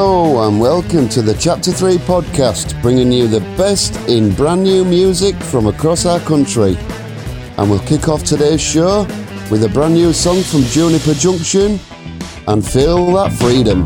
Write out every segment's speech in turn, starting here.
Hello and welcome to the Chapter 3 podcast, bringing you the best in brand new music from across our country. And we'll kick off today's show with a brand new song from Juniper Junction and Feel That Freedom.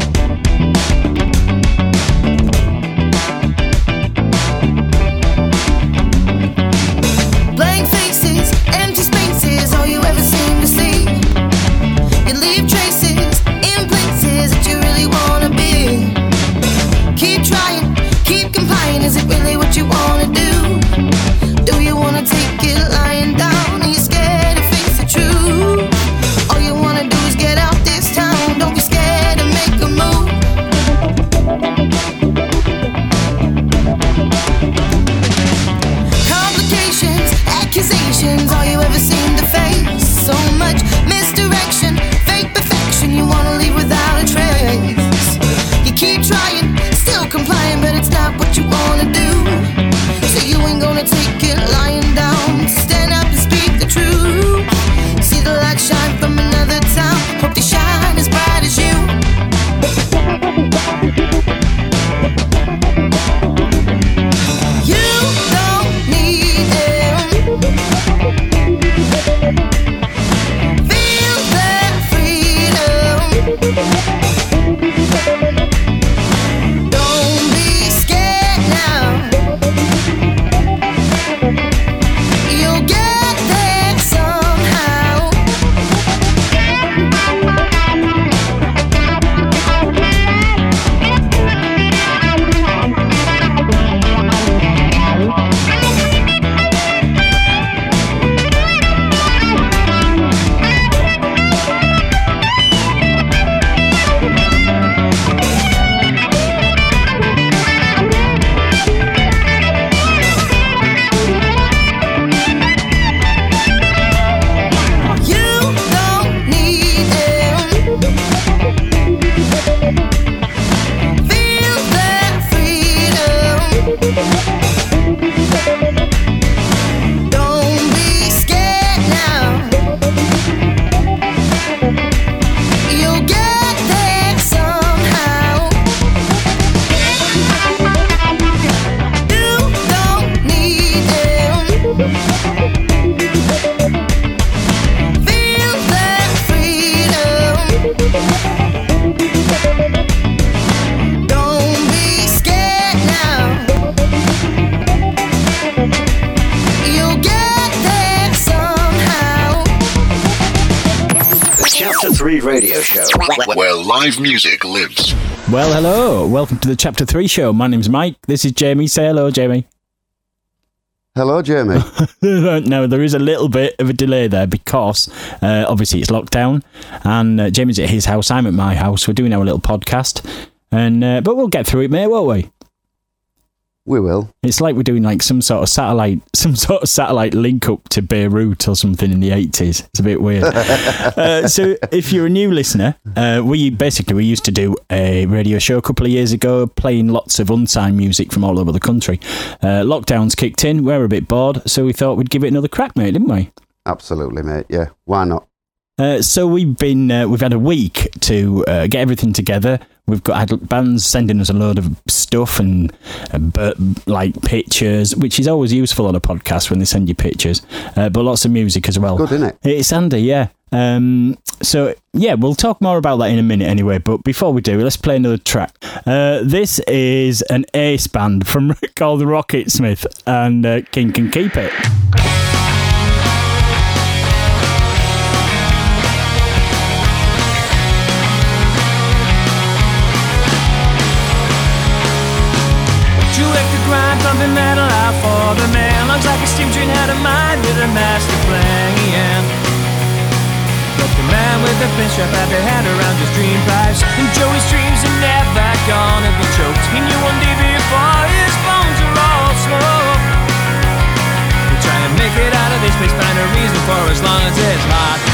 Live music lives. Well, hello. Welcome to the Chapter 3 show. My name's Mike. This is Jamie. Say hello, Jamie. Hello, Jamie. no, there is a little bit of a delay there because uh, obviously it's lockdown and uh, Jamie's at his house. I'm at my house. We're doing our little podcast. and uh, But we'll get through it, mate, won't we? We will. It's like we're doing like some sort of satellite, some sort of satellite link up to Beirut or something in the 80s. It's a bit weird. uh, so, if you're a new listener, uh, we basically we used to do a radio show a couple of years ago, playing lots of unsigned music from all over the country. Uh, lockdowns kicked in. We're a bit bored, so we thought we'd give it another crack, mate, didn't we? Absolutely, mate. Yeah, why not? Uh, so we've been uh, we've had a week to uh, get everything together. We've got had bands sending us a load of stuff and uh, but, like pictures, which is always useful on a podcast when they send you pictures. Uh, but lots of music as well. Good, isn't it? It's handy, yeah. Um, so yeah, we'll talk more about that in a minute anyway. But before we do, let's play another track. Uh, this is an ace band from called Rocketsmith and uh, King Can Keep It. Train had a mind with a master plan. But the man with the pinstripe had their hand around his dream pipes. And Joey's dreams are never gonna be choked. He knew one day before his bones are all smoke. We'll try and make it out of this place, find a reason for as long as his heart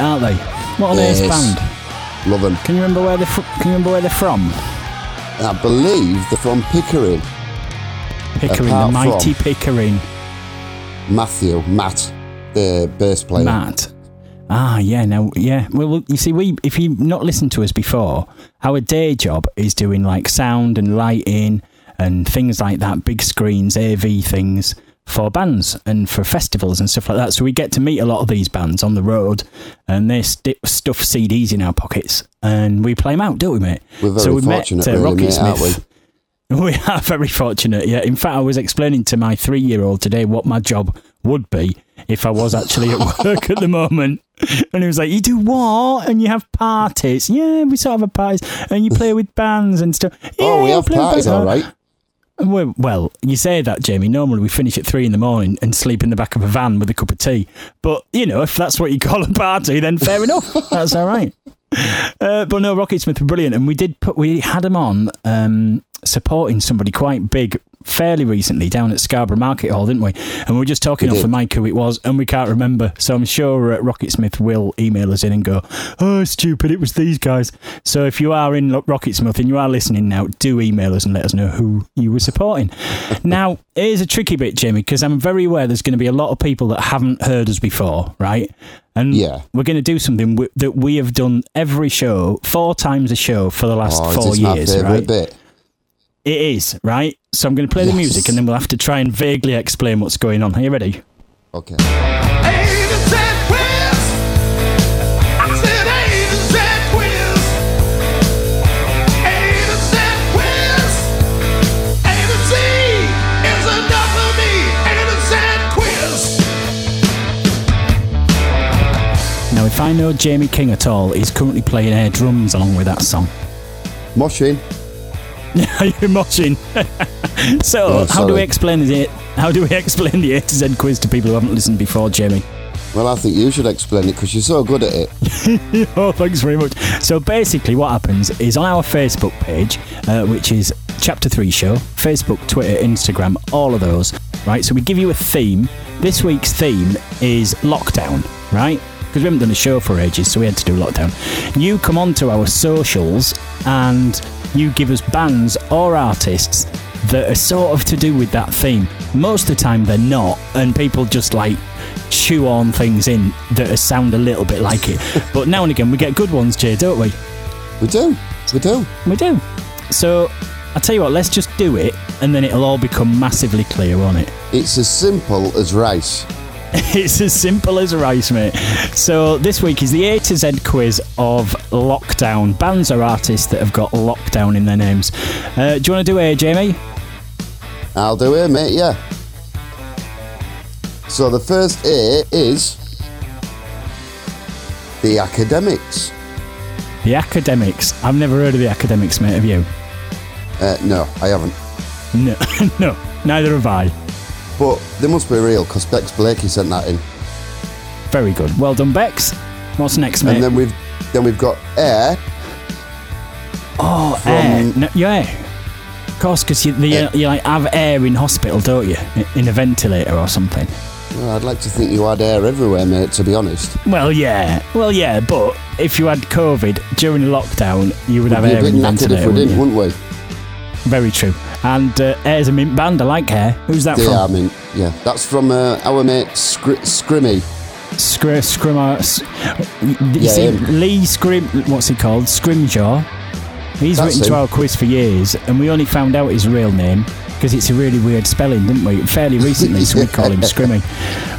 aren't they? What an ace Yes. band. Love them. Can you remember where they're fr- Can you remember where they're from? I believe they're from Pickering. Pickering, Apart the mighty Pickering. Matthew, Matt, the bass player. Matt. Ah, yeah, Now, yeah. Well, well, you see, we if you've not listened to us before, our day job is doing like sound and lighting and things like that, big screens, AV things for bands and for festivals and stuff like that. So we get to meet a lot of these bands on the road, and they sti stuff CDs in our pockets, and we play them out, don't we, mate? We're very so we fortunate, met uh, really, mate, aren't Smith. We are very fortunate, yeah. In fact, I was explaining to my three year old today what my job would be if I was actually at work at the moment. And he was like, You do what? And you have parties? Yeah, we sort of have parties. And you play with bands and stuff. Oh, "Yeah, we have parties, all right. Well, you say that, Jamie. Normally we finish at three in the morning and sleep in the back of a van with a cup of tea. But, you know, if that's what you call a party, then fair enough. That's all right. Uh, but no, Rocketsmith were brilliant, and we did put we had him on um, supporting somebody quite big fairly recently down at Scarborough Market Hall, didn't we? And we were just talking We off the mic who it was, and we can't remember. So I'm sure uh, Rocketsmith will email us in and go, "Oh, stupid! It was these guys." So if you are in Rocketsmith and you are listening now, do email us and let us know who you were supporting. now, here's a tricky bit, Jamie, because I'm very aware there's going to be a lot of people that haven't heard us before, right? And Yeah. we're going to do something w- that we have done every show, four times a show for the last Oh, four it is my years, right? bit. It is, right? So I'm going to play the music and then we'll have to try and vaguely explain what's going on. Are you ready? Okay. Now, if I know Jamie King at all, he's currently playing air drums along with that song. Moshing. You're moshing. so, Oh, how do we explain the how do we explain the A to Z quiz to people who haven't listened before, Jamie? Well, I think you should explain it because you're so good at it. oh, thanks very much. So basically, what happens is on our Facebook page, uh, which is Chapter 3 Show, Facebook, Twitter, Instagram, all of those, right? So we give you a theme. This week's theme is lockdown, right? Because we haven't done a show for ages, so we had to do lockdown. You come onto our socials and you give us bands or artists that are sort of to do with that theme. Most of the time, they're not, and people just like chew on things in that sound a little bit like it. But now and again, we get good ones, Jay, don't we? We do. We do. We do. So I tell you what, let's just do it, and then it'll all become massively clear, won't it? It's as simple as rice. It's as simple as a rice, mate. So this week is the A to Z quiz of lockdown bands or artists that have got lockdown in their names. Uh, do you want to do A, Jamie? I'll do it, mate, yeah. So the first A is the academics. The Academics. I've never heard of the Academics, mate. Have you? Uh, no, I haven't. No, no, neither have I. But they must be real because Bex Blakey sent that in. Very good. Well done, Bex. What's next, mate? And then we've then we've got Air. oh, air. No, yeah. Of course, because you, the, eh. you like have air in hospital, don't you? In a ventilator or something. Well, I'd like to think you had air everywhere, mate. To be honest, Well, yeah. Well, yeah. But if you had COVID during lockdown, you would have we'd air in the ventilator. if we wouldn't didn't, you? wouldn't we? Very true. And uh, Air's a mint band. I like Air. Who's that They from? are, I mean, yeah. That's from uh, our mate Scr- Scrimmy. Scr- Scrimmer. S- you Yeah, see, him. Lee Scrim. What's he called? Scrimgeour. He's That's written to our quiz for years, and we only found out his real name because it's a really weird spelling, didn't we? Fairly recently, so we call him Scrimmy.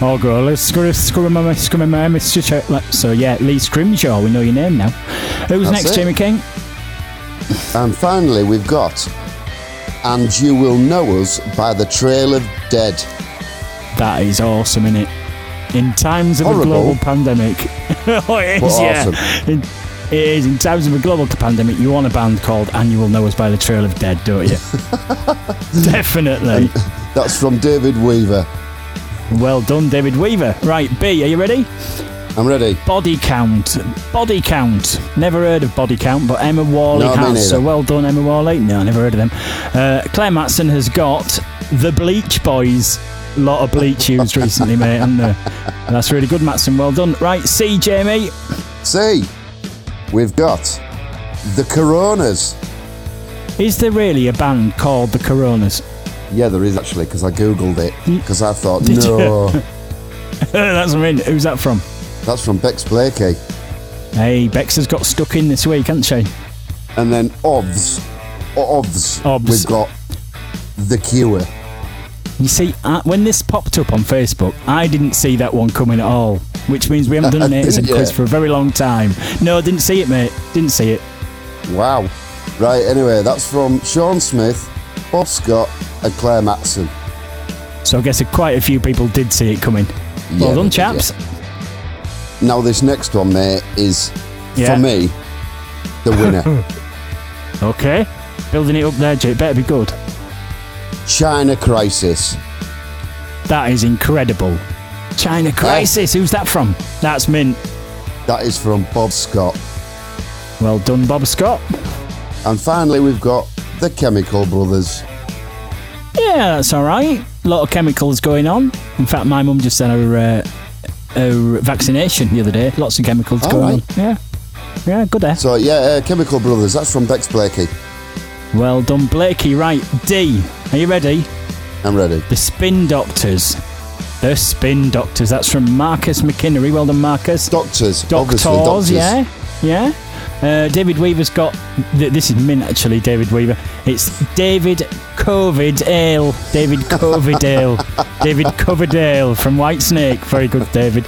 Oh, girl, let's scrim, scrim, scrim, Mr. So yeah, Lee Scrimgeour. We know your name now. Who's That's next, it. Jamie King? And finally, we've got And You Will Know Us by the Trail of Dead. That is awesome, isn't it? In times of Horrible. a global pandemic. oh, it is, yeah. awesome. In, it is. In times of a global pandemic, you want a band called And You Will Know Us by the Trail of Dead, don't you? Definitely. That's from David Weaver. Well done, David Weaver. Right, B, are you ready? I'm ready. Body Count. Body Count. Never heard of Body Count, but Emma Worley No, has. So well done, Emma Worley. No, I never heard of them. Uh, Claire Matson has got The Bleach Boys. A lot of bleach used recently, mate, and uh, that's really good, Matson. Well done. Right, C, Jamie. See, we've got the Coronas. Is there really a band called The Coronas? Yeah, there is actually, because I googled it. Because I thought, Did no, that's what I mean. Who's that from? That's from Bex Blakey. Hey, Bex has got stuck in this week, hasn't she? And then OVS, OVS, Obs. we've got the Cure. You see, when this popped up on Facebook, I didn't see that one coming at all, which means we haven't done an Z Didn't quiz for a very long time. No, I didn't see it, mate. Didn't see it. Wow. Right, anyway, that's from Sean Smith, Bob Scott, and Claire Matson. So I guess quite a few people did see it coming. Yeah, well done, chaps. Now, this next one, mate, is, Yeah. for me, the winner. Okay. Building it up there, Jake. Better be good. China Crisis. That is incredible. China Crisis. Who's that from? That's Mint. That is from Bob Scott. Well done, Bob Scott. And finally, we've got the Chemical Brothers. Yeah, that's all right. A lot of chemicals going on. In fact, my mum just had her, uh, her vaccination the other day. Lots of chemicals All going right. on. Yeah. Yeah, good there. So, yeah, uh, Chemical Brothers. That's from Bex Blakey. Well done, Blakey. Right, D. Are you ready? I'm ready. The Spin Doctors. The Spin Doctors. That's from Marcus McInnery. Well done, Marcus. Doctors. Doctors, doctors. yeah, yeah. Uh, David Weaver's got. Th- this is mint, actually. David Weaver. It's David Covidale. David Covidale. David Coverdale from Whitesnake. Very good, David.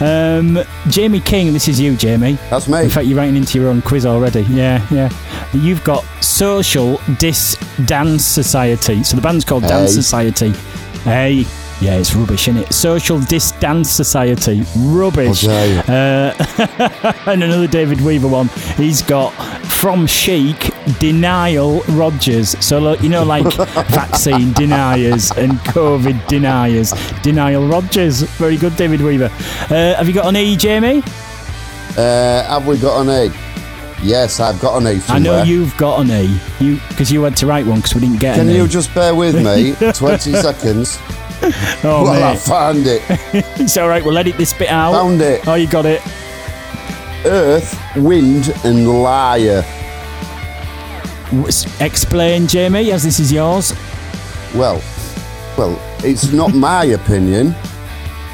Um, Jamie King. This is you, Jamie. That's me. In fact, you're writing into your own quiz already. Yeah, yeah. You've got Social Dis Dance Society. So the band's called Dance Hey. Society. Hey. Yeah, it's rubbish, isn't it? Social Distance Society. Rubbish. Uh, and another David Weaver one. He's got From Chic, Denial Rogers. So, look, you know, like vaccine deniers and COVID deniers. Denial Rogers. Very good, David Weaver. Uh, have you got an E, Jamie? Uh, have we got an A? Yes, I've got an A I somewhere. know you've got an E, you because you had to write one because we didn't get Can an you E. just bear with me 20 seconds? oh, well, I found it. It's all right. We'll edit this bit out. Found it. Oh, you got it. Earth, wind, and liar. Explain, Jamie, as this is yours, Well, well, it's not my opinion,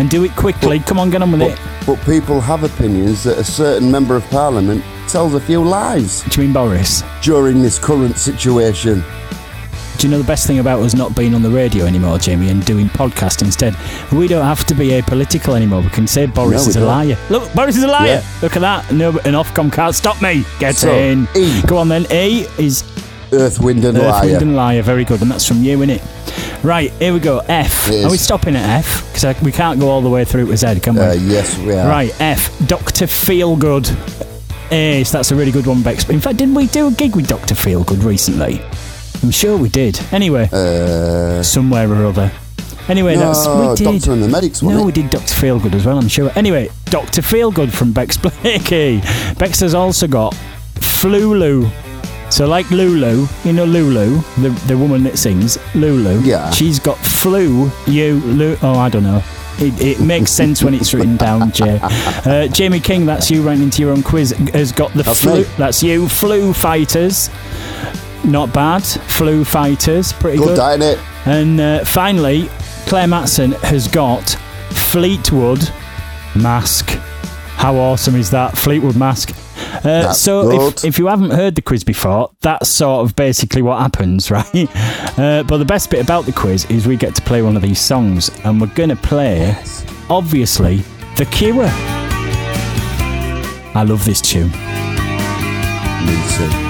and do it quickly. Come on, get on with but, it. but people have opinions that a certain member of parliament tells a few lies Do you mean Boris? during this current situation. Do you know the best thing about us not being on the radio anymore, Jamie, and doing podcast instead? We don't have to be apolitical anymore. We can say Boris No, is a don't. liar. Look, Boris is a liar. Yeah. Look at that. No, an Ofcom can't stop me. Get So, in. E. Go on then. E is Earth, wind, and Earth, liar. Wind and Liar. Very good. And that's from you, innit? Right, here we go. F. Are we stopping at F? Because we can't go all the way through to Z, can we? Uh, yes, we are. Right, F. Dr. Feelgood. Ace, that's a really good one, Bex. In fact, didn't we do a gig with Dr. Feelgood recently? I'm sure we did. Anyway, Uh, somewhere or other. Anyway, that's no, we did. Doctor and the Medics, wasn't no, we it? did Dr. Feelgood as well, I'm sure. Anyway, Dr. Feelgood from Bex Blakey. Bex has also got Flulu. So, like Lulu, you know Lulu, the, the woman that sings, Lulu. Yeah. She's got flu, you, Lu. Oh, I don't know. It, it makes sense when it's written down, Jay. Uh, Jamie King, that's you writing into your own quiz, has got the That's flu. me. That's you, flu fighters. Not bad. Flu fighters, pretty Good, good. innit? And uh, finally, Claire Matson has got Fleetwood Mask. How awesome is that? Fleetwood Mask. Uh, so if, if you haven't heard the quiz before, that's sort of basically what happens, right? Uh, but the best bit about the quiz is we get to play one of these songs, and we're going to play, obviously, The Cure. I love this tune. Me too.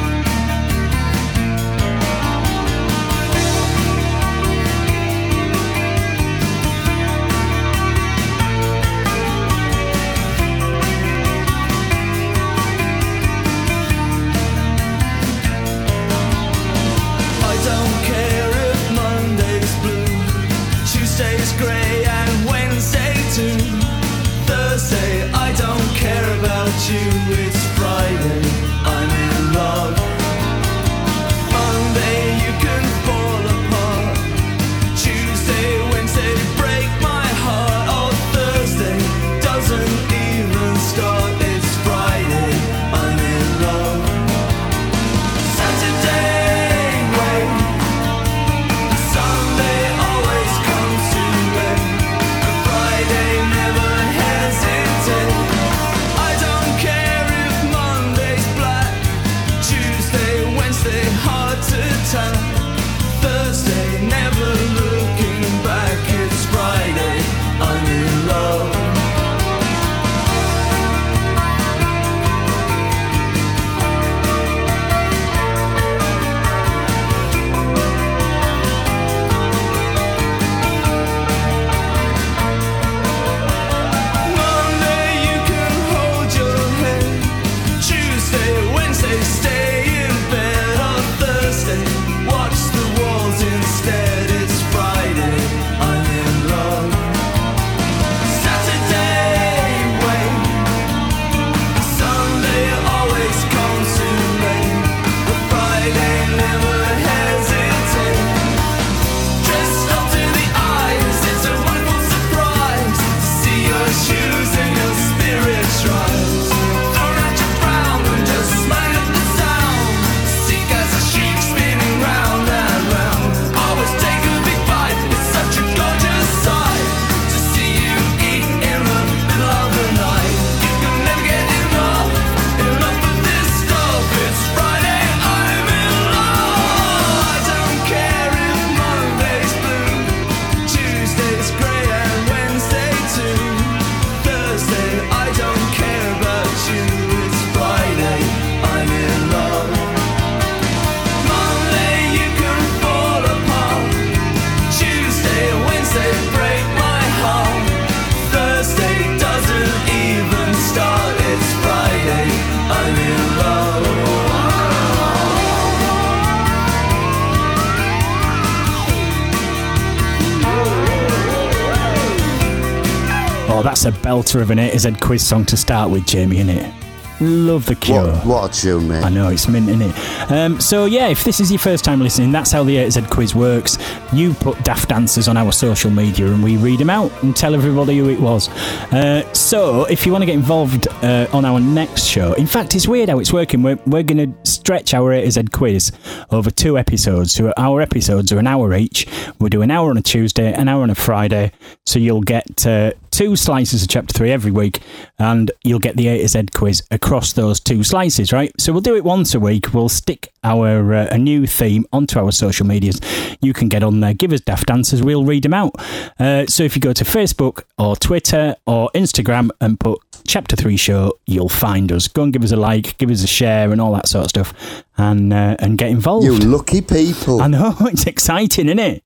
Belter of an A to Z quiz song to start with, Jamie, innit? Love The Cure. What, what a tune, mate. I know it's mint, isn't it? Um, so yeah, if this is your first time listening, that's how the A to Z quiz works. You put daft answers on our social media, and we read them out and tell everybody who it was. Uh, so if you want to get involved uh, on our next show, in fact, it's weird how it's working. We're we're going to stretch our A to Z quiz over two episodes. So our episodes are an hour each. We'll do an hour on a Tuesday, an hour on a Friday. So you'll get uh, two slices of chapter three every week, and you'll get the A to Z quiz across those two slices, right? So we'll do it once a week. We'll stick our uh, a new theme onto our social medias. You can get on there, give us daft answers, we'll read them out. Uh, so if you go to Facebook or Twitter or Instagram and put chapter three show, you'll find us. Go and give us a like, give us a share, and all that sort of stuff, and uh, and get involved. You lucky people. I know it's exciting, isn't it?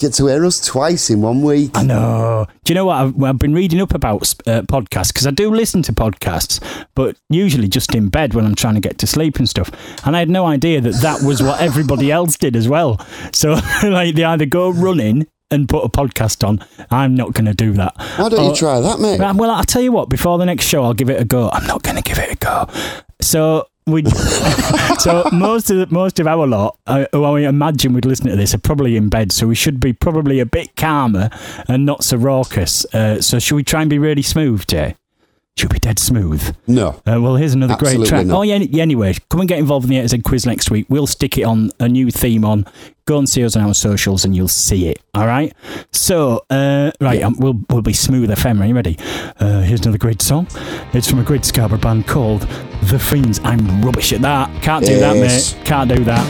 Get to hear us twice in one week. I know. Do you know what? I've, I've been reading up about uh, podcasts because I do listen to podcasts, but usually just in bed when I'm trying to get to sleep and stuff. And I had no idea that that was what everybody else did as well. So, like, they either go running and put a podcast on. I'm not going to do that. Why don't Or- you try that, mate? Well, I'll tell you what, before the next show, I'll give it a go. I'm not going to give it a go. So. We, so most of most of our lot, uh, who I imagine would listen to this, are probably in bed. So we should be probably a bit calmer and not so raucous. Uh, so should we try and be really smooth, Jay? Should be dead smooth. No. Uh, well, here's another Absolutely great track. not. Oh, yeah, yeah, anyway, come and get involved in the A quiz next week. We'll stick it on a new theme on. Go and see us on our socials and you'll see it. All right? So, uh, right, um, we'll, we'll be smooth FM. Are you ready? Uh, here's another great song. It's from a great Scarborough band called The Feens. I'm rubbish at that. Can't do that, Yes. mate. Can't do that.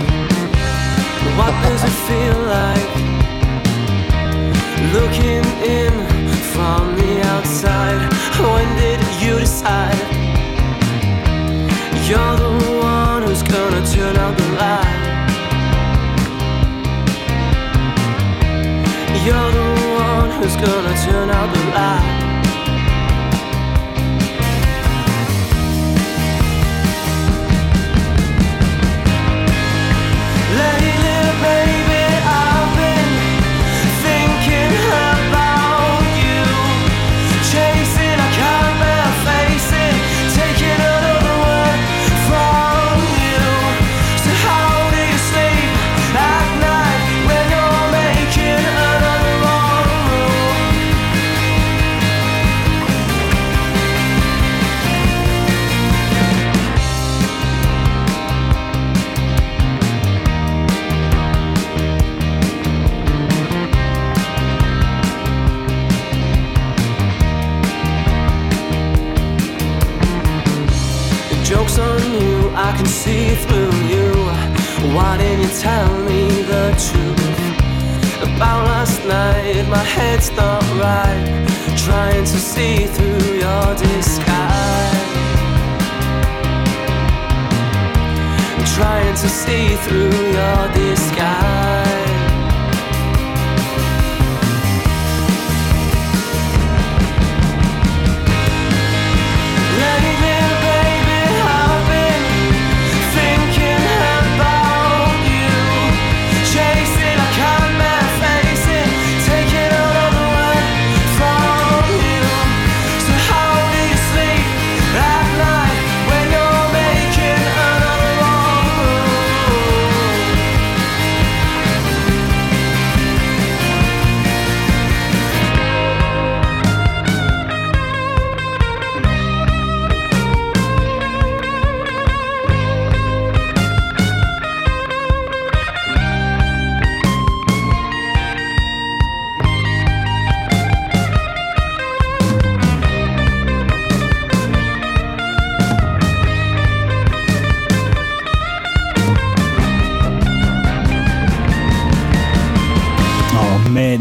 What does it feel like looking decide you're the one who's gonna turn out the light? You're the one who's gonna turn out the light. On you, I can see through you. Why didn't you tell me the truth? About last night, my head's not right. Trying to see through your disguise. Trying to see through your disguise.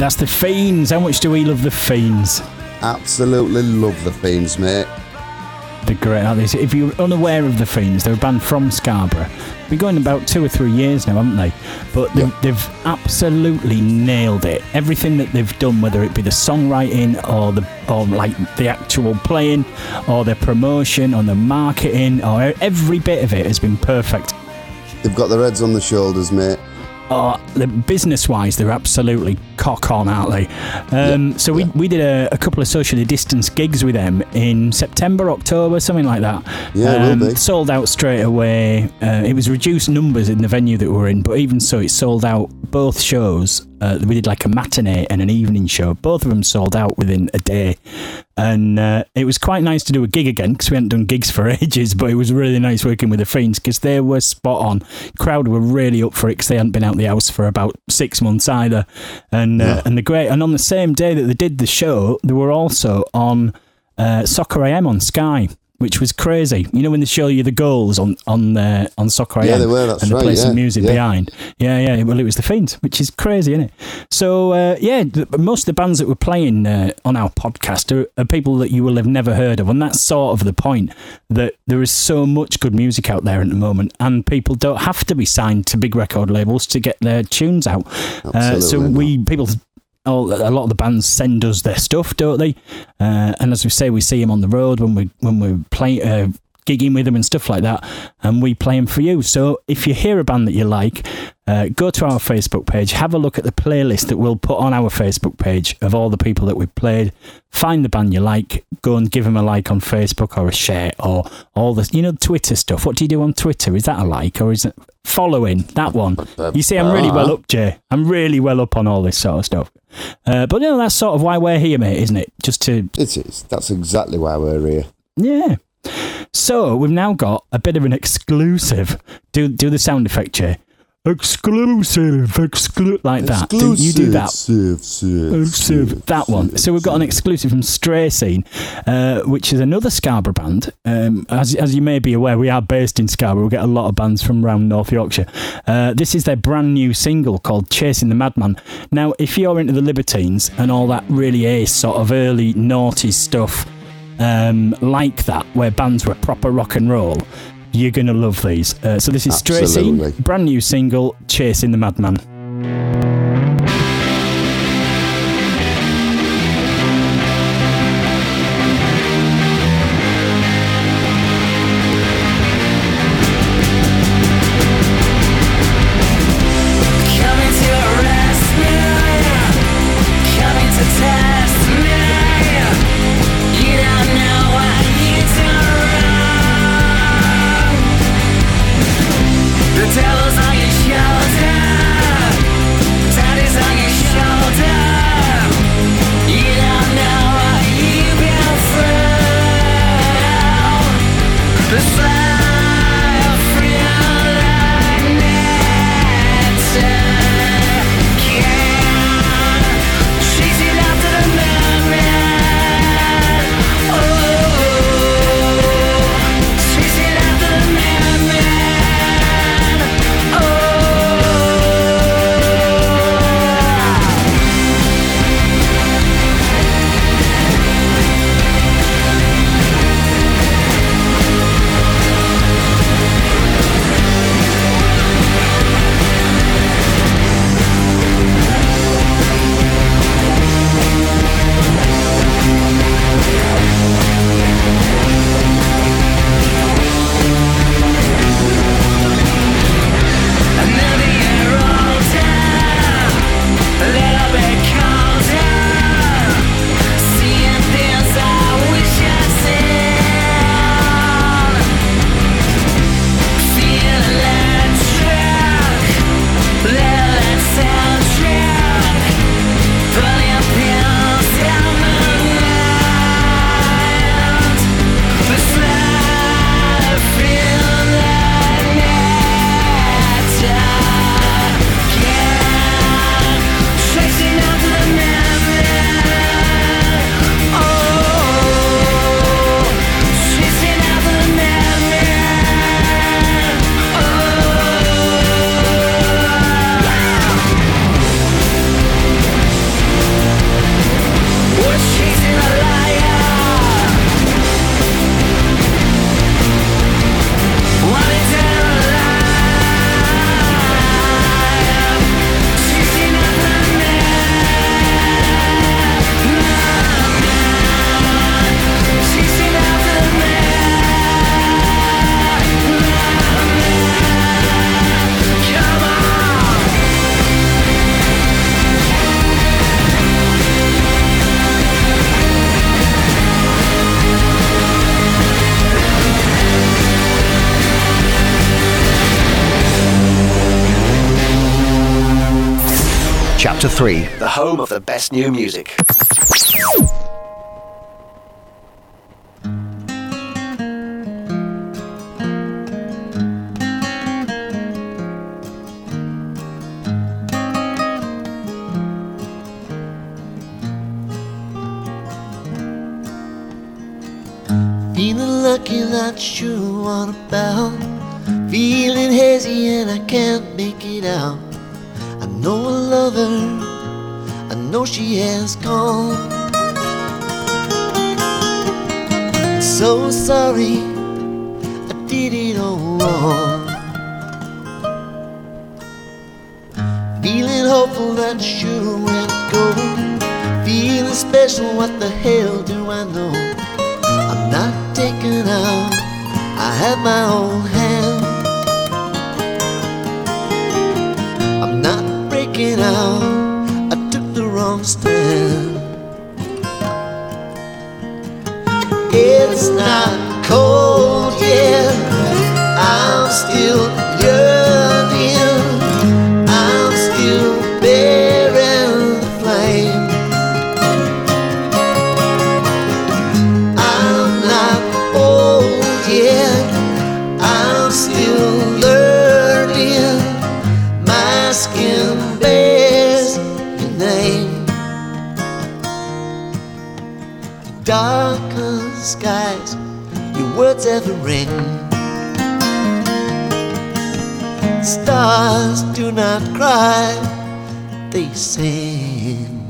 That's the Feens. How much do we love the Feens? Absolutely love the Feens, mate. They're great, aren't they? If you're unaware of the Feens, they're a band from Scarborough. Been going about two or three years now, haven't they? But they've, Yeah. they've absolutely nailed it. Everything that they've done, whether it be the songwriting or the or like the actual playing, or their promotion, or the marketing, or every bit of it has been perfect. They've got their heads on the shoulders, mate. Oh, the business wise, they're absolutely cock on, aren't they? Um, so we, yeah. we did a, a couple of socially distanced gigs with them in September, October, something like that. Yeah, be. Sold out straight away. Uh, it was reduced numbers in the venue that we were in, but even so, it sold out both shows. Uh, we did like a matinee and an evening show. Both of them sold out within a day, and uh, it was quite nice to do a gig again because we hadn't done gigs for ages. But it was really nice working with the Feens because they were spot on. Crowd were really up for it because they hadn't been out the house for about six months either, and uh, Yeah. and the great. And on the same day that they did the show, they were also on uh, Soccer AM on Sky. Which was crazy, you know, when they show you the goals on on uh, on Soccer Yeah, AM, they were, that's and they right, play some music yeah. behind. Yeah, yeah. Well, it was the Feens, which is crazy, isn't it? So, uh, yeah, th- most of the bands that were playing uh, on our podcast are, are people that you will have never heard of, and that's sort of the point that there is so much good music out there at the moment, and people don't have to be signed to big record labels to get their tunes out. Uh, so we people. All- A lot of the bands send us their stuff, don't they? Uh, and as we say, we see them on the road when we when we play uh, gigging with them and stuff like that, and we play them for you. So if you hear a band that you like, uh, go to our Facebook page, have a look at the playlist that we'll put on our Facebook page of all the people that we've played. Find the band you like, go and give them a like on Facebook or a share or all this, you know, Twitter stuff. What do you do on Twitter? Is that a like or is it following? That one. You see, I'm really well up, Jay. I'm really well up on all this sort of stuff. Uh, but you know, that's sort of why we're here, mate, isn't it? Just to It is. That's exactly why we're here. yeah. So we've now got a bit of an exclusive. Do do the sound effect, Jay. Exclusive, exclusive, like that. Do you do that? Exclusive, exclusive, Exclusive, that one. So we've got an exclusive from Stray Scene, uh, which is another Scarborough band. Um, as, as you may be aware, we are based in Scarborough. We get a lot of bands from around North Yorkshire. Uh, this is their brand new single called Chasing the Madman. Now, if you're into the Libertines and all that really ace sort of early naughty stuff, um, like that, where bands were proper rock and roll, you're going to love these. Uh, so this is Scene, brand new single, Chasing the Madman. Home of the best new music. Feeling lucky, not sure what about. Feeling hazy and I can't make it out. I know I love her, I know she has gone. So sorry, I did it all wrong. Feeling hopeful, not sure where to go. Feeling special, what the hell do I know? I'm not taken out. I have my own hands. The wrong stand. It's not Stars do not cry, they sing.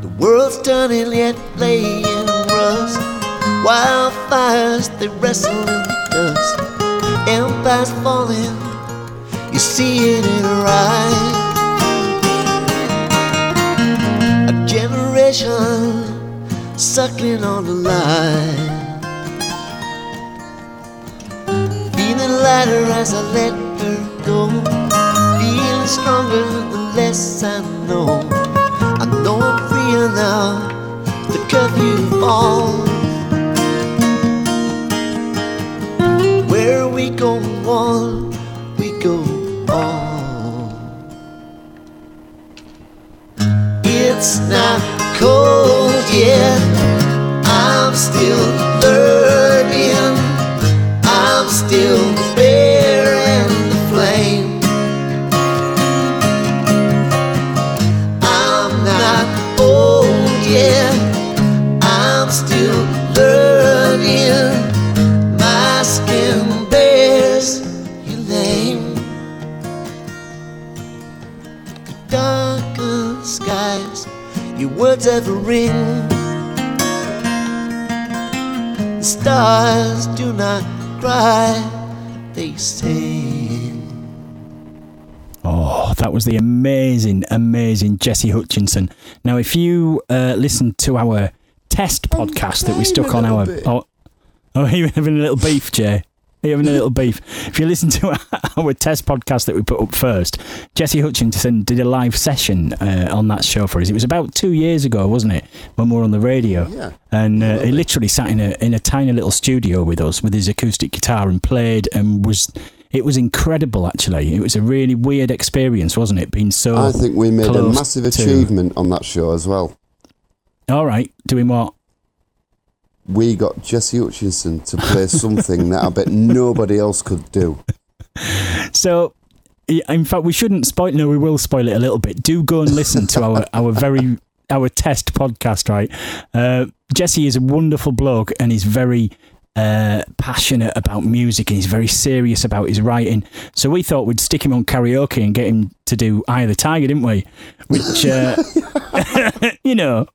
The world's turning yet laying in rust. Wildfires they wrestle in the dust. Empires falling, you see it in her eyes. A generation suckling on the line. Feeling lighter as I let her go. Feeling stronger the less I know. The amazing, amazing Jesse Hutchinson. Now, if you uh, listen to our test podcast that we stuck on our. Oh, oh, you having a little beef, Jay? Are you having a little beef? If you listen to our test podcast that we put up first, Jesse Hutchinson did a live session uh, on that show for us. It was about two years ago, wasn't it, when we were on the radio? Yeah. And uh, he literally sat in a in a tiny little studio with us with his acoustic guitar and played and was. It was incredible, actually. It was a really weird experience, wasn't it? Being so. I think we made a massive to- achievement on that show as well. All right, doing what? We got Jesse Hutchinson to play something that I bet nobody else could do. So, in fact, we shouldn't spoil. No, we will spoil it a little bit. Do go and listen to our our very our test podcast. Right, uh, Jesse is a wonderful bloke, and he's very uh, passionate about music, and he's very serious about his writing. So we thought we'd stick him on karaoke and get him to do "Eye of the Tiger," didn't we? Which, uh, you know.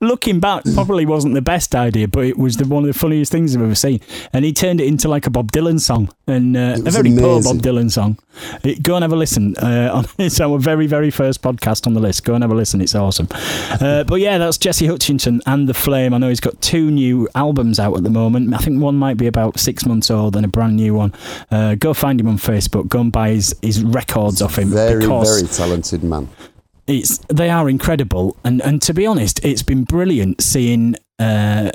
Looking back, probably wasn't the best idea, but it was the, one of the funniest things I've ever seen. And he turned it into like a Bob Dylan song, and uh, a very poor. Bob Dylan song. It- go and have a listen. Uh, on, it's our very, very first podcast on the list. Go and have a listen. It's awesome. Uh, but yeah, that's Jesse Hutchinson and The Flame. I know he's got two new albums out at the moment. I think one might be about six months old and a brand new one. Uh, go find him on Facebook. Go and buy his, his records off him. Very, very talented man. It's they are incredible and and to be honest it's been brilliant seeing uh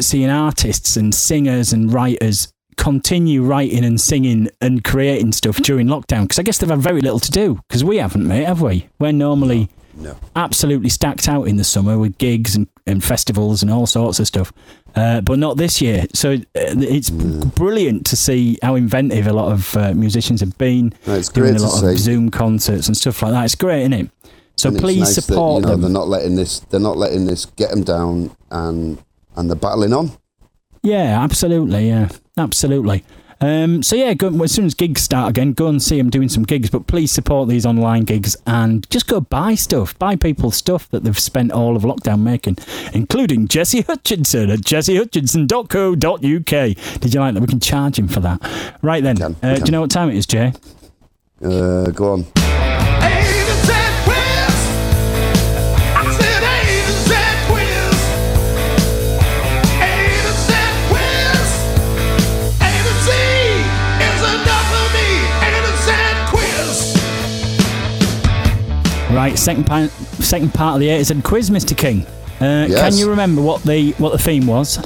seeing artists and singers and writers continue writing and singing and creating stuff during lockdown? Because I guess they've had very little to do. Because we haven't, mate, have we? We're normally No. absolutely stacked out in the summer with gigs and, and festivals and all sorts of stuff. Uh, but not this year. So uh, it's brilliant to see how inventive a lot of uh, musicians have been doing a lot of Zoom concerts and stuff like that. It's great, isn't it? So And it's please nice that, support you know, them. They're not letting this. They're not letting this get them down, and and they're battling on. Yeah, absolutely. Yeah, absolutely. Um, so yeah, go, as soon as gigs start again, go and see them doing some gigs. But please support these online gigs and just go buy stuff, buy people stuff that they've spent all of lockdown making, including Jesse Hutchinson at jessehutchinson.co.uk. Did you like that? We can charge him for that. Right then, can, uh, do you know what time it is, Jay? Uh, go on. Right, second part, second part of the A to Z quiz, Mr. King. Uh, Can you remember what the what the theme was?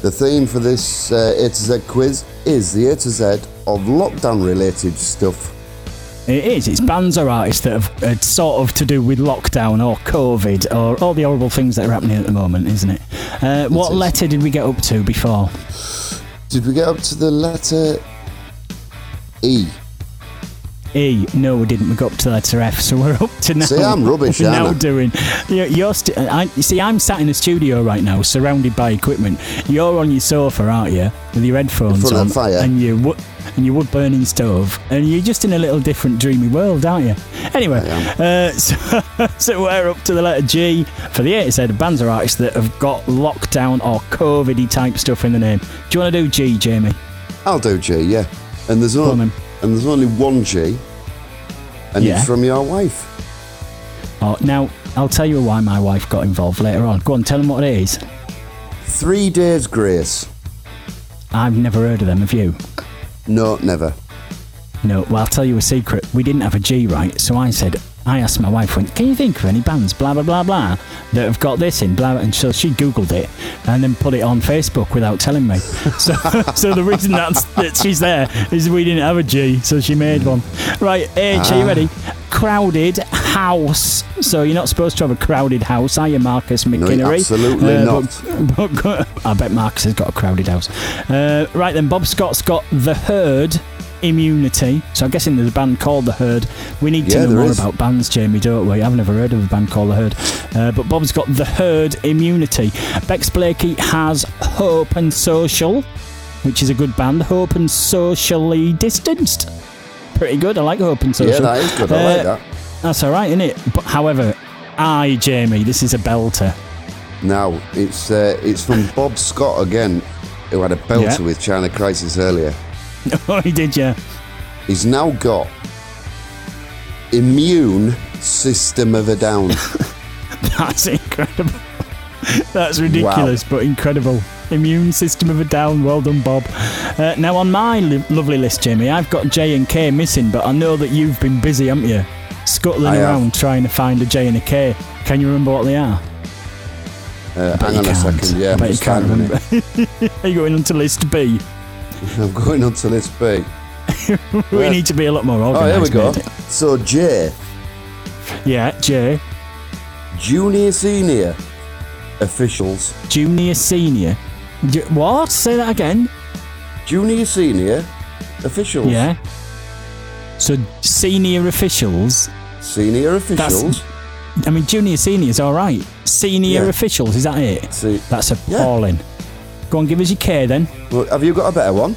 The theme for this uh, A to Z quiz is the A to Z of lockdown-related stuff. It is. It's bands or artists that have uh, sort of to do with lockdown or COVID or all the horrible things that are happening at the moment, isn't it? Uh, what is. letter did we get up to before? Did we get up to the letter E? E. No, we didn't. We got up to letter F, so we're up to now. See, I'm rubbish, We're now I? doing. You're, you're st- I, you see, I'm sat in the studio right now, surrounded by equipment. You're on your sofa, aren't you, with your headphones In front of on fire. and your wood and your wood burning stove, and you're just in a little different dreamy world, aren't you? Anyway, uh, so, so we're up to the letter G for the A to Z bands or artists that have got lockdown or COVID type stuff in the name. Do you want to do G, Jamie? I'll do G. Yeah. And there's then. And there's only one G, and Yeah. it's from your wife. Oh, now I'll tell you why my wife got involved later on. Go on, tell them what it is. Three days grace. I've never heard of them. Have you? No, never. No. Well, I'll tell you a secret. We didn't have a G right, so I said. I asked my wife, went, "Can you think of any bands, blah blah blah blah, that have got this in?" Blah, and so she googled it and then put it on Facebook without telling me. So, so the reason that's, that she's there is we didn't have a G, so she made one. Right, H, are you ready? Crowded house. So you're not supposed to have a crowded house, are you, Marcus McKinnery? absolutely but- but- I bet Marcus has got a crowded house. Uh, right then, Bob Scott's got the herd immunity. So I'm guessing there's a band called the Herd. We need to Yeah, know more is. about bands, Jamie, don't we? I've never heard of a band called the Herd. Uh, but Bob's got the Herd immunity. Bex Blakey has Hope and Social, which is a good band. Hope and Socially Distanced. Pretty good. I like Hope and Social. Yeah, that is good. I Uh, like that. That's all right, isn't it? But however, I, Jamie, this is a belter. Now it's uh, it's from Bob Scott again, who had a belter Yeah. with China Crisis earlier. oh, he did, yeah. He's now got immune system of a down. That's incredible. That's ridiculous, but incredible. Immune system of a down. Well done, Bob. Uh, now, on my li- lovely list, Jamie, I've got J and K missing, but I know that you've been busy, haven't you? Scuttling I have. around trying to find a J and a K. Can you remember what they are? Uh, hang on can't. second. Yeah, I bet you can't remember. Are you going on to list B? I'm going on to list B. We Yeah. need to be a lot more Oh, here we go. mate. So J, Yeah, J. junior, senior officials, Junior, senior. J- what? Say that again. junior, senior officials, Yeah. So, senior officials senior officials. I mean, junior, senior is all right. Senior Yeah. officials, is that it? See, That's appalling. Go on, give us your K then. well, have you got a better one?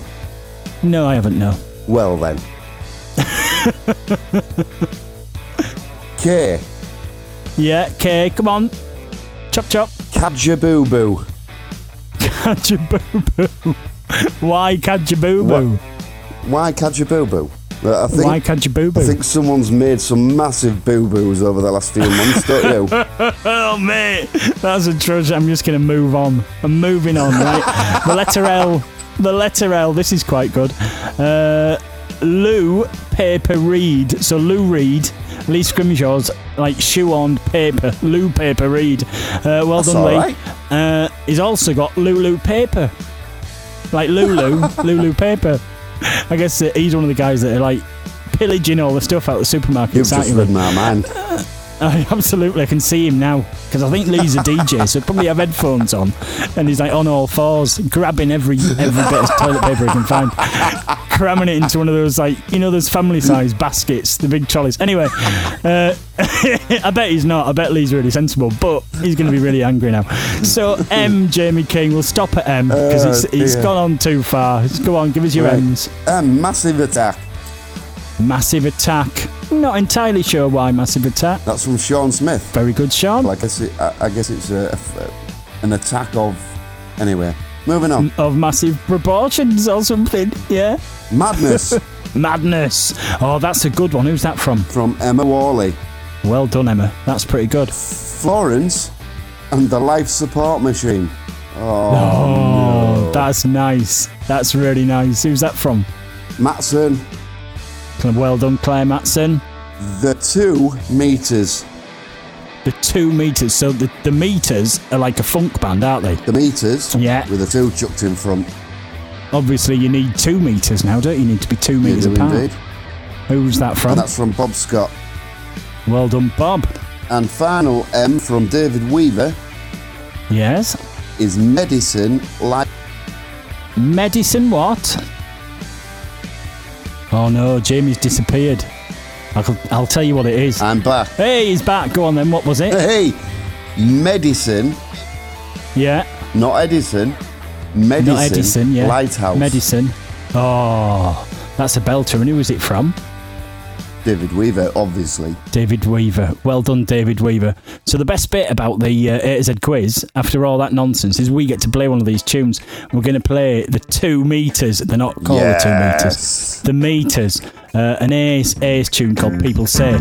No, I haven't. No. Well then. K, Yeah, K. Come on. Chop chop. Kadja Boo. Kadjaboo Why Kadjaboo Boo? Why Kadja Boo Boo? I think Why boo? I think someone's made some massive boo boos over the last few months, don't you? Oh mate, that's atrocious. I'm just gonna move on. I'm moving on, right? the letter L. The letter L. This is quite good. Uh, Lou Paper Reed. So Lou Reed, Lee Scrimgeour's like shoe on paper. Lou Paper Reed. Uh, well That's done, all Lee. right. Uh, he's also got Lulu Paper. like Lulu, Lulu paper. I guess uh, he's one of the guys that are like pillaging all the stuff out of the supermarket. You've just read my mind. I absolutely I can see him now because I think Lee's a DJ, so probably have headphones on, and he's like on all fours, grabbing every every bit of toilet paper he can find, cramming it into one of those like you know those family size baskets, the big trolleys. Anyway, uh, I bet he's not. I bet Lee's really sensible, but he's going to be really angry now. So M, Jamie King, we'll stop at M because Oh, it's, it's dear. gone on too far. Go on, give us your Right. M's. Um, massive attack. Massive attack. Not entirely sure why massive attack. That's from Sean Smith. Very good, Sean. Like I guess, it, I, I guess it's a, a- an attack of. Anyway, moving on. of massive proportions or something. Yeah. Madness Madness. Oh, that's a good one. Who's that from? from Emma Worley. Well done, Emma. That's pretty good. Florence and the Life Support Machine. Oh, oh that's nice. That's really nice. Who's that from? Matson, Well done, Claire Matson. the two meters. The two meters. So the, the meters are like a funk band, aren't they? The meters. Yeah. With the two chucked in front. Obviously, you need two meters now, don't you? You need to be two meters do apart. indeed. Who's that from? And that's from Bob Scott. Well done, Bob. And final M from David Weaver Yes. is medicine like Medicine what? Oh no, Jamie's disappeared. I'll, I'll tell you what it is. I'm back. Hey, he's back. Go on then. What was it? Hey, medicine, Yeah. not Edison. Medicine. Not Edison, yeah. Lighthouse. Medicine. Oh, that's a belter. And who was it from? David Weaver, obviously. David Weaver. Well done, David Weaver. So the best bit about the uh, A to Z quiz, after all that nonsense, is we get to play one of these tunes. We're going to play the two meters. They're not called the two meters. Yes. The meters. Uh, an Ace Ace tune called People Say.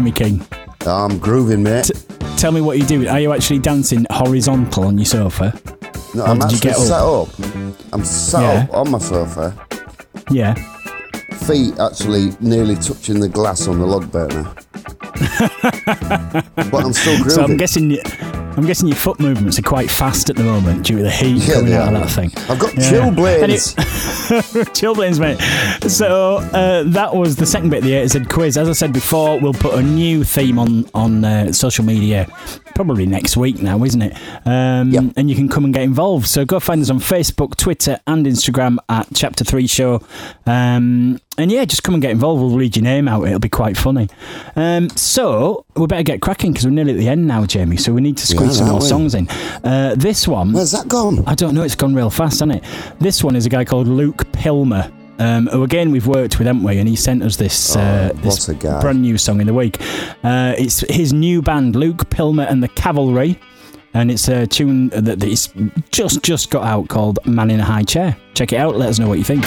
Groove on there, Jamie King? I'm grooving, mate. Tell me what you do. Are you actually dancing horizontal on your sofa? No, Or I'm actually sat up? up. I'm sat Yeah. up on my sofa, Yeah. feet actually nearly touching the glass on the log burner. but I'm still grooving. So I'm guessing you, I'm guessing your foot movements are quite fast at the moment due to the heat Yeah, coming out of that thing. I've got Yeah. chilblains. mate. So uh, that was the second bit of the A to Z quiz. As I said before, we'll put a new theme on on uh, social media probably next week now, isn't it? Um, Yep. And you can come and get involved. So go find us on Facebook, Twitter, and Instagram at Chapter Three Show. Um, and yeah, just come and get involved. We'll read your name out. It'll be quite funny. Um, so we better get cracking because we're nearly at the end now, Jamie. So we need to squeeze are, some more songs in. Uh, this one. Where's that gone? I don't know. It's gone real fast, hasn't it? This one is a guy called Luke Pilmer. Um, who again we've worked with, haven't we? And he sent us this, uh, Oh, this a guy. brand new song in the week. Uh, it's his new band, Luke Pilmer and the Cavalry, and it's a tune that that he's just just got out called "Man in a High Chair." Check it out. Let us know what you think.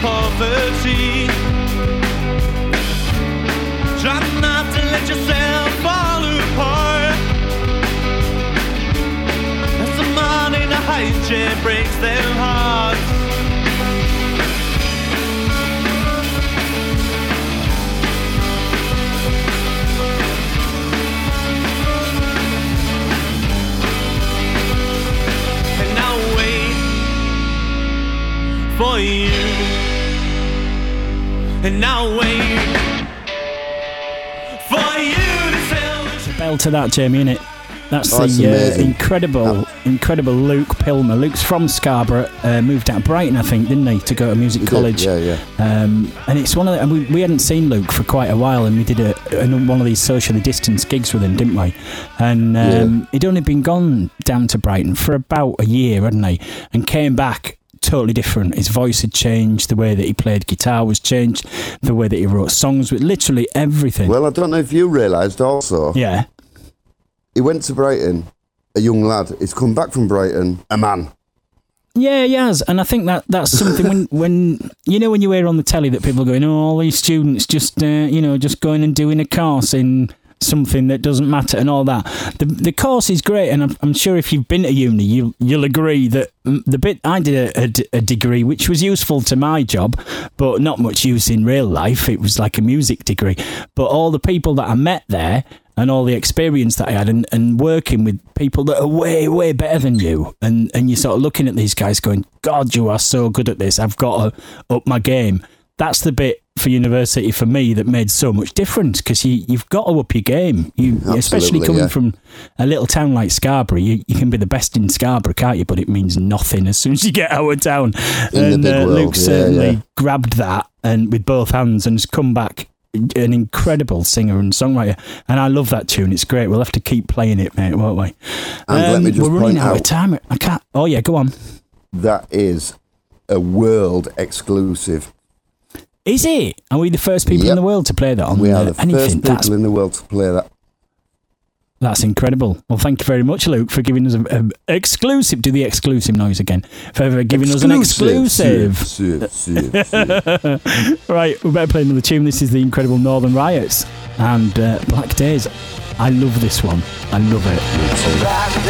Poverty, try not to let yourself fall apart. As the man in a high chair breaks their hearts. For you. And I'll wait for you to tell the Bell to that, Jamie, innit? That's Oh, it's the uh, amazing. incredible, incredible Luke Pilmer. Luke's from Scarborough, uh, moved out of Brighton, I think, didn't he, to go to music He did, college? Yeah, yeah. Um, and it's one of the, and we, we hadn't seen Luke for quite a while, and we did a, a one of these socially distanced gigs with him, didn't we? And um, he'd only been gone down to Brighton for about a year, hadn't he? And came back totally different. His voice had changed, the way that he played guitar was changed, the way that he wrote songs, with literally everything. Well, I don't know if you realised also, yeah, he went to Brighton, a young lad. He's come back from Brighton, a man. Yeah, he has, and I think that that's something when when you know when you hear on the telly that people are going, oh, all these students just uh, you know just going and doing a course in something that doesn't matter and all that. The the course is great, and I'm, I'm sure if you've been to uni, you you'll agree that the bit I did a degree which was useful to my job, but not much use in real life. It was like a music degree, but all the people that I met there and all the experience that I had and, and working with people that are way, way better than you. And, and you're sort of looking at these guys going, God, you are so good at this. I've got to up my game. That's the bit for university for me that made so much difference because you, you've got to up your game. You, especially coming yeah. from a little town like Scarborough, you, you can be the best in Scarborough, can't you? But it means nothing as soon as you get out of town. In and uh, Luke certainly yeah. grabbed that and with both hands and has come back an incredible singer and songwriter. And I love that tune. It's great. We'll have to keep playing it, mate, won't we? And let me just we're running point out, of time. I can't. Oh yeah, go on. That is a world exclusive. Is it? Are we the first people in the world to play that on We uh, are the anything? first people That's in the world to play that. That's incredible. Well, thank you very much, Luke, for giving us an exclusive. Do the exclusive noise again. For for giving us an exclusive. Exclusive, exclusive, exclusive. Right, we better play another tune. This is the incredible Northern Riots and uh, Black Days. I love this one. I love it.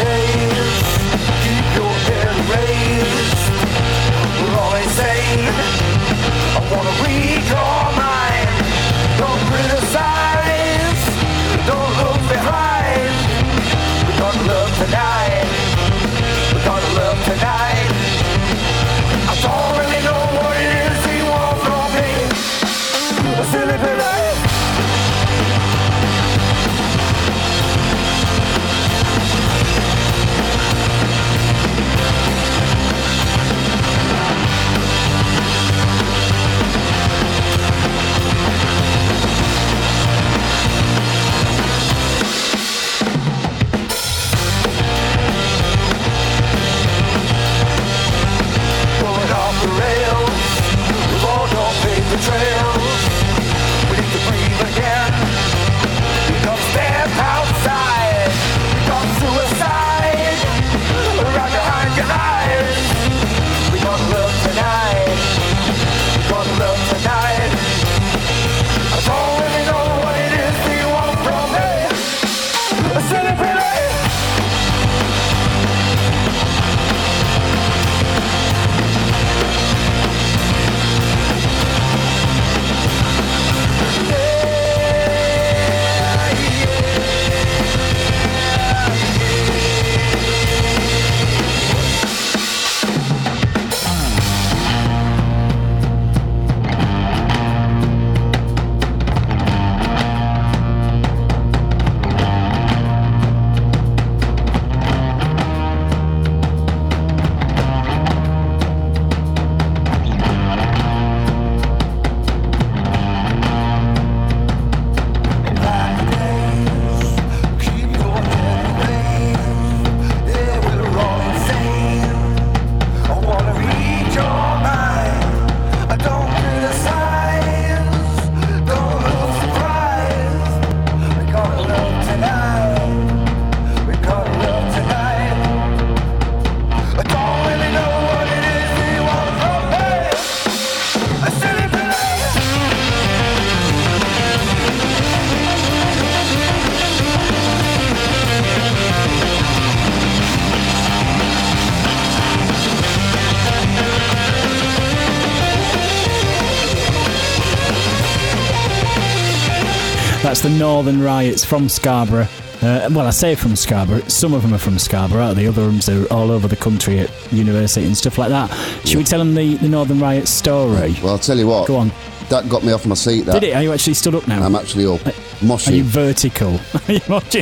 Northern Riots from Scarborough. Uh, well, I say from Scarborough. Some of them are from Scarborough. The other ones are all over the country at university and stuff like that. Should we tell them the, the Northern Riots story? well, I'll tell you what. Go on. That got me off my seat. That. Did it? Are you actually stood up now? I'm actually up. Are Moshing. you vertical? Are you watching?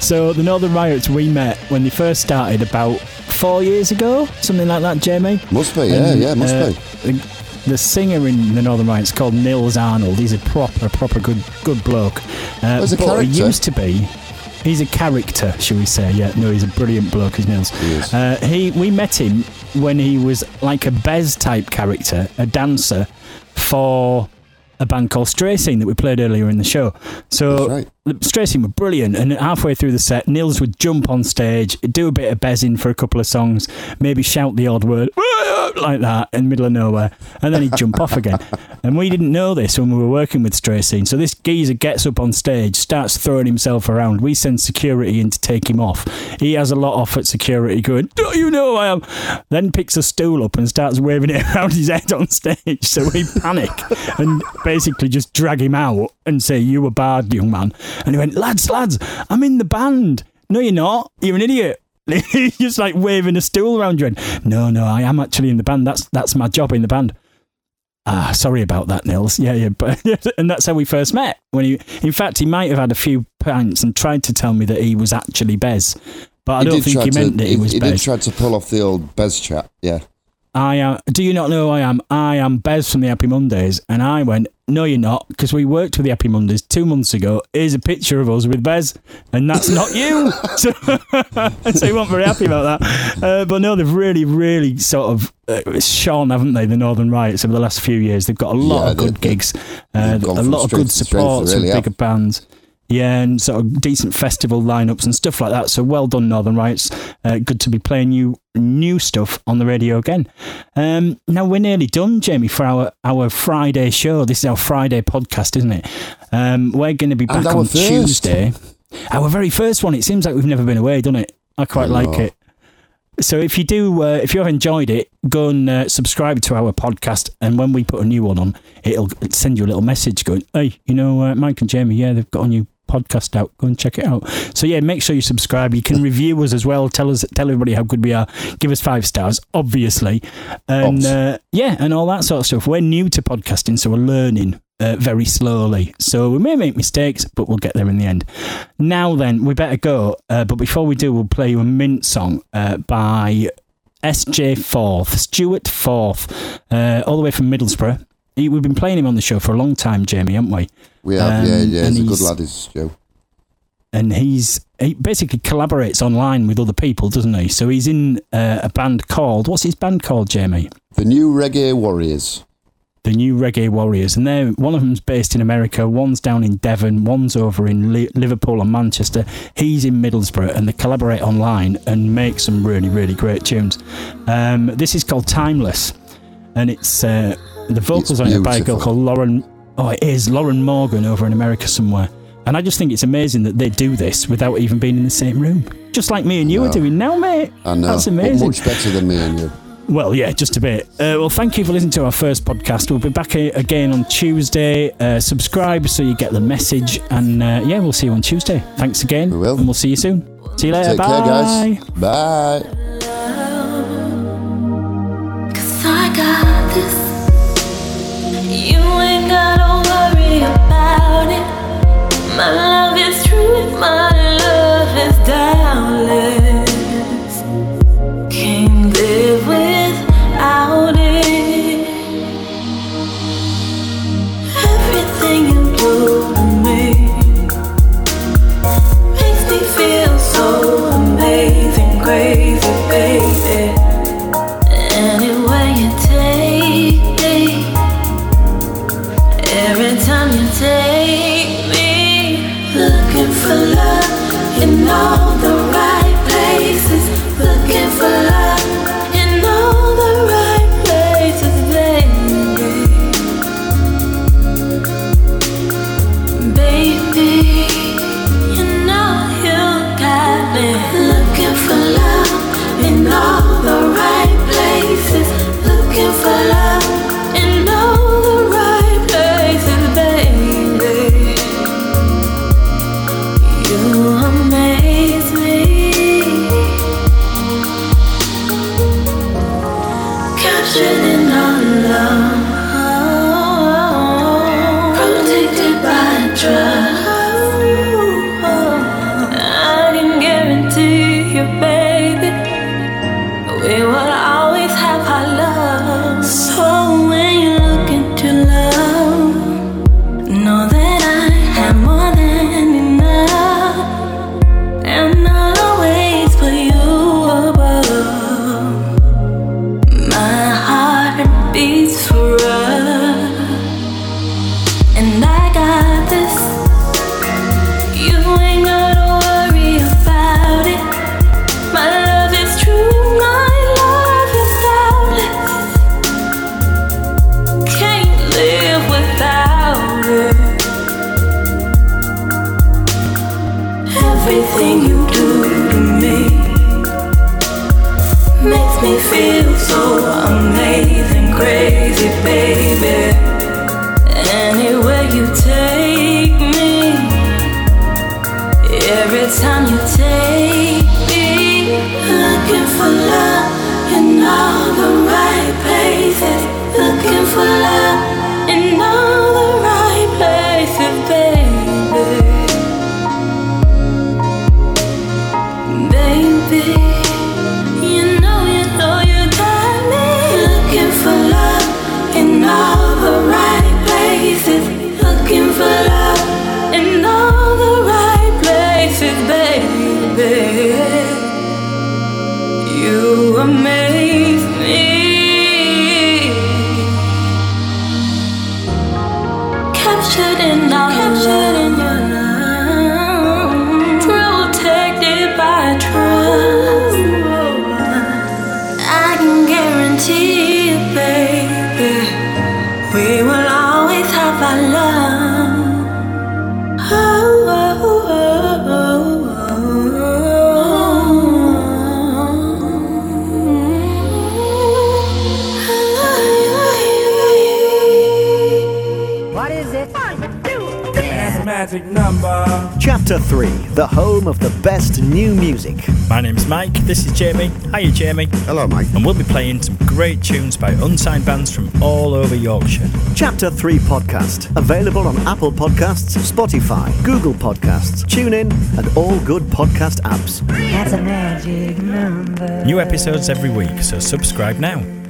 So the Northern Riots we met when they first started about four years ago, something like that, Jamie. Must be, yeah, And, yeah, must uh, be. The, singer in the Northern Riots called Nils Arnold. He's a proper, proper good, good bloke. Uh, he's a but he character. used to be. He's a character, shall we say? Yeah, no, he's a brilliant bloke. Is Nils. He is. Uh, he, we met him when he was like a Bez type character, a dancer for a band called Stray Scene that we played earlier in the show. So That's the Stray Scene were brilliant, and halfway through the set, Nils would jump on stage, do a bit of bezzing for a couple of songs, maybe shout the odd word like that in the middle of nowhere, and then he'd jump off again. And we didn't know this when we were working with Stray Scene. So this geezer gets up on stage, starts throwing himself around. We send security in to take him off. He has a lot off at security, going, "Don't you know I am?" Then picks a stool up and starts waving it around his head on stage. So we panic and basically just drag him out and say, "You were bad, young man." And he went, "Lads, lads, I'm in the band." No, you're not. You're an idiot. He's just like waving a stool around you. And, no, no, I am actually in the band. That's that's my job in the band. Ah, sorry about that, Nils. Yeah, yeah, but and that's how we first met. When he, in fact, he might have had a few pints and tried to tell me that he was actually Bez, but I He don't think he to- meant that he, was He did try to pull off the old Bez chat. Yeah. I am. Do you not know who I am? I am Bez from the Happy Mondays. And I went, No, you're not, because we worked with the Happy Mondays two months ago. Here's a picture of us with Bez, and that's not you. so, so he wasn't very happy about that. Uh, but no, they've really, really sort of uh, shone, haven't they, the Northern Riots over the last few years? They've got a lot Yeah, of good gigs, uh, a lot of good to strength, support they from really have. bigger bands. Yeah, and sort of decent festival lineups and stuff like that. So well done, Northern Riots. Uh, good to be playing you new stuff on the radio again. Um, now we're nearly done, Jamie, for our, our Friday show. This is our Friday podcast, isn't it? Um, we're going to be back on first. Tuesday. Our very first one. It seems like we've never been away, doesn't it? I quite like it. So if you do, uh, if you have enjoyed it, go and uh, subscribe to our podcast, and when we put a new one on, it'll send you a little message going, "Hey, you know, uh, Mike and Jamie, yeah, they've got a new podcast out. Go and check it out." So yeah, make sure you subscribe. You can review us as well. Tell us, tell everybody how good we are. Give us five stars, obviously, and uh, yeah, and all that sort of stuff. We're new to podcasting, so we're learning. Uh, very slowly, so we may make mistakes, but we'll get there in the end. Now then, we better go. Uh, but before we do, we'll play you a mint song uh, by SJ Forth, Stuart Forth, uh, all the way from Middlesbrough. He, we've been playing him on the show for a long time, Jamie, haven't we? We have, Um, yeah, yeah. He's a good lad, is Stu. And he's he basically collaborates online with other people, doesn't he? So he's in uh, a band called what's his band called, Jamie? The new Reggae Warriors. the new Reggae Warriors, and they're one of them's based in America, one's down in Devon, one's over in Li- Liverpool and Manchester. He's in Middlesbrough, and they collaborate online and make some really, really great tunes. Um, this is called Timeless, and it's uh, the vocals on it are by a girl called Lauren. Oh, it is Lauren Morgan over in America somewhere. And I just think it's amazing that they do this without even being in the same room, just like me and you are doing now, mate. I know. That's but amazing. Much better than me and you. Well, yeah, just a bit. Uh, well, thank you for listening to our first podcast. We'll be back a- again on Tuesday. Uh, subscribe so you get the message. And uh, yeah, we'll see you on Tuesday. Thanks again. We will. And we'll see you soon. See you later. Take Bye. care, guys. Bye. My love is true, my love is doubtless. Everything you do to me makes me feel so amazing, crazy, baby. Anywhere you take me. Every time you Chapter 3 The home of the best new music. My name's Mike, this is Jamie. Hiya, Jamie. Hello, Mike. And we'll be playing some great tunes by unsigned bands from all over Yorkshire. Chapter 3 podcast. Available on Apple Podcasts, Spotify, Google Podcasts, TuneIn, and all good podcast apps. That's a magic number. New episodes every week, so subscribe now.